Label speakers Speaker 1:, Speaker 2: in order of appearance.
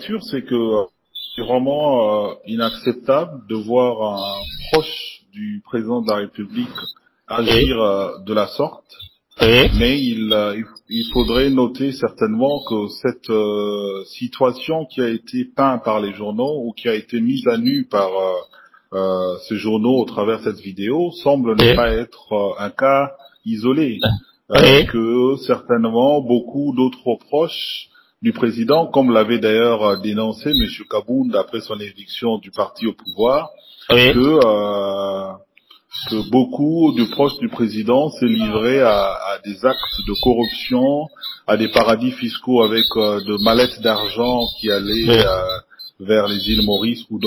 Speaker 1: sûr, c'est que euh, c'est vraiment euh, inacceptable de voir un proche du président de la République agir euh, de la sorte.
Speaker 2: Oui.
Speaker 1: Mais il, euh, il- il faudrait noter certainement que cette euh, situation qui a été peinte par les journaux ou qui a été mise à nu par ces journaux au travers de cette vidéo semble ne pas être un cas isolé.
Speaker 2: Oui.
Speaker 1: que certainement beaucoup d'autres proches du président, comme l'avait d'ailleurs euh, dénoncé M. Kabound après son éviction du parti au pouvoir,
Speaker 2: Oui.
Speaker 1: que, euh, que beaucoup de proches du président s'est livré à, à des actes de corruption, à des paradis fiscaux avec euh, de mallettes d'argent qui allaient
Speaker 2: Oui.
Speaker 1: euh, vers les îles Maurice ou d'autres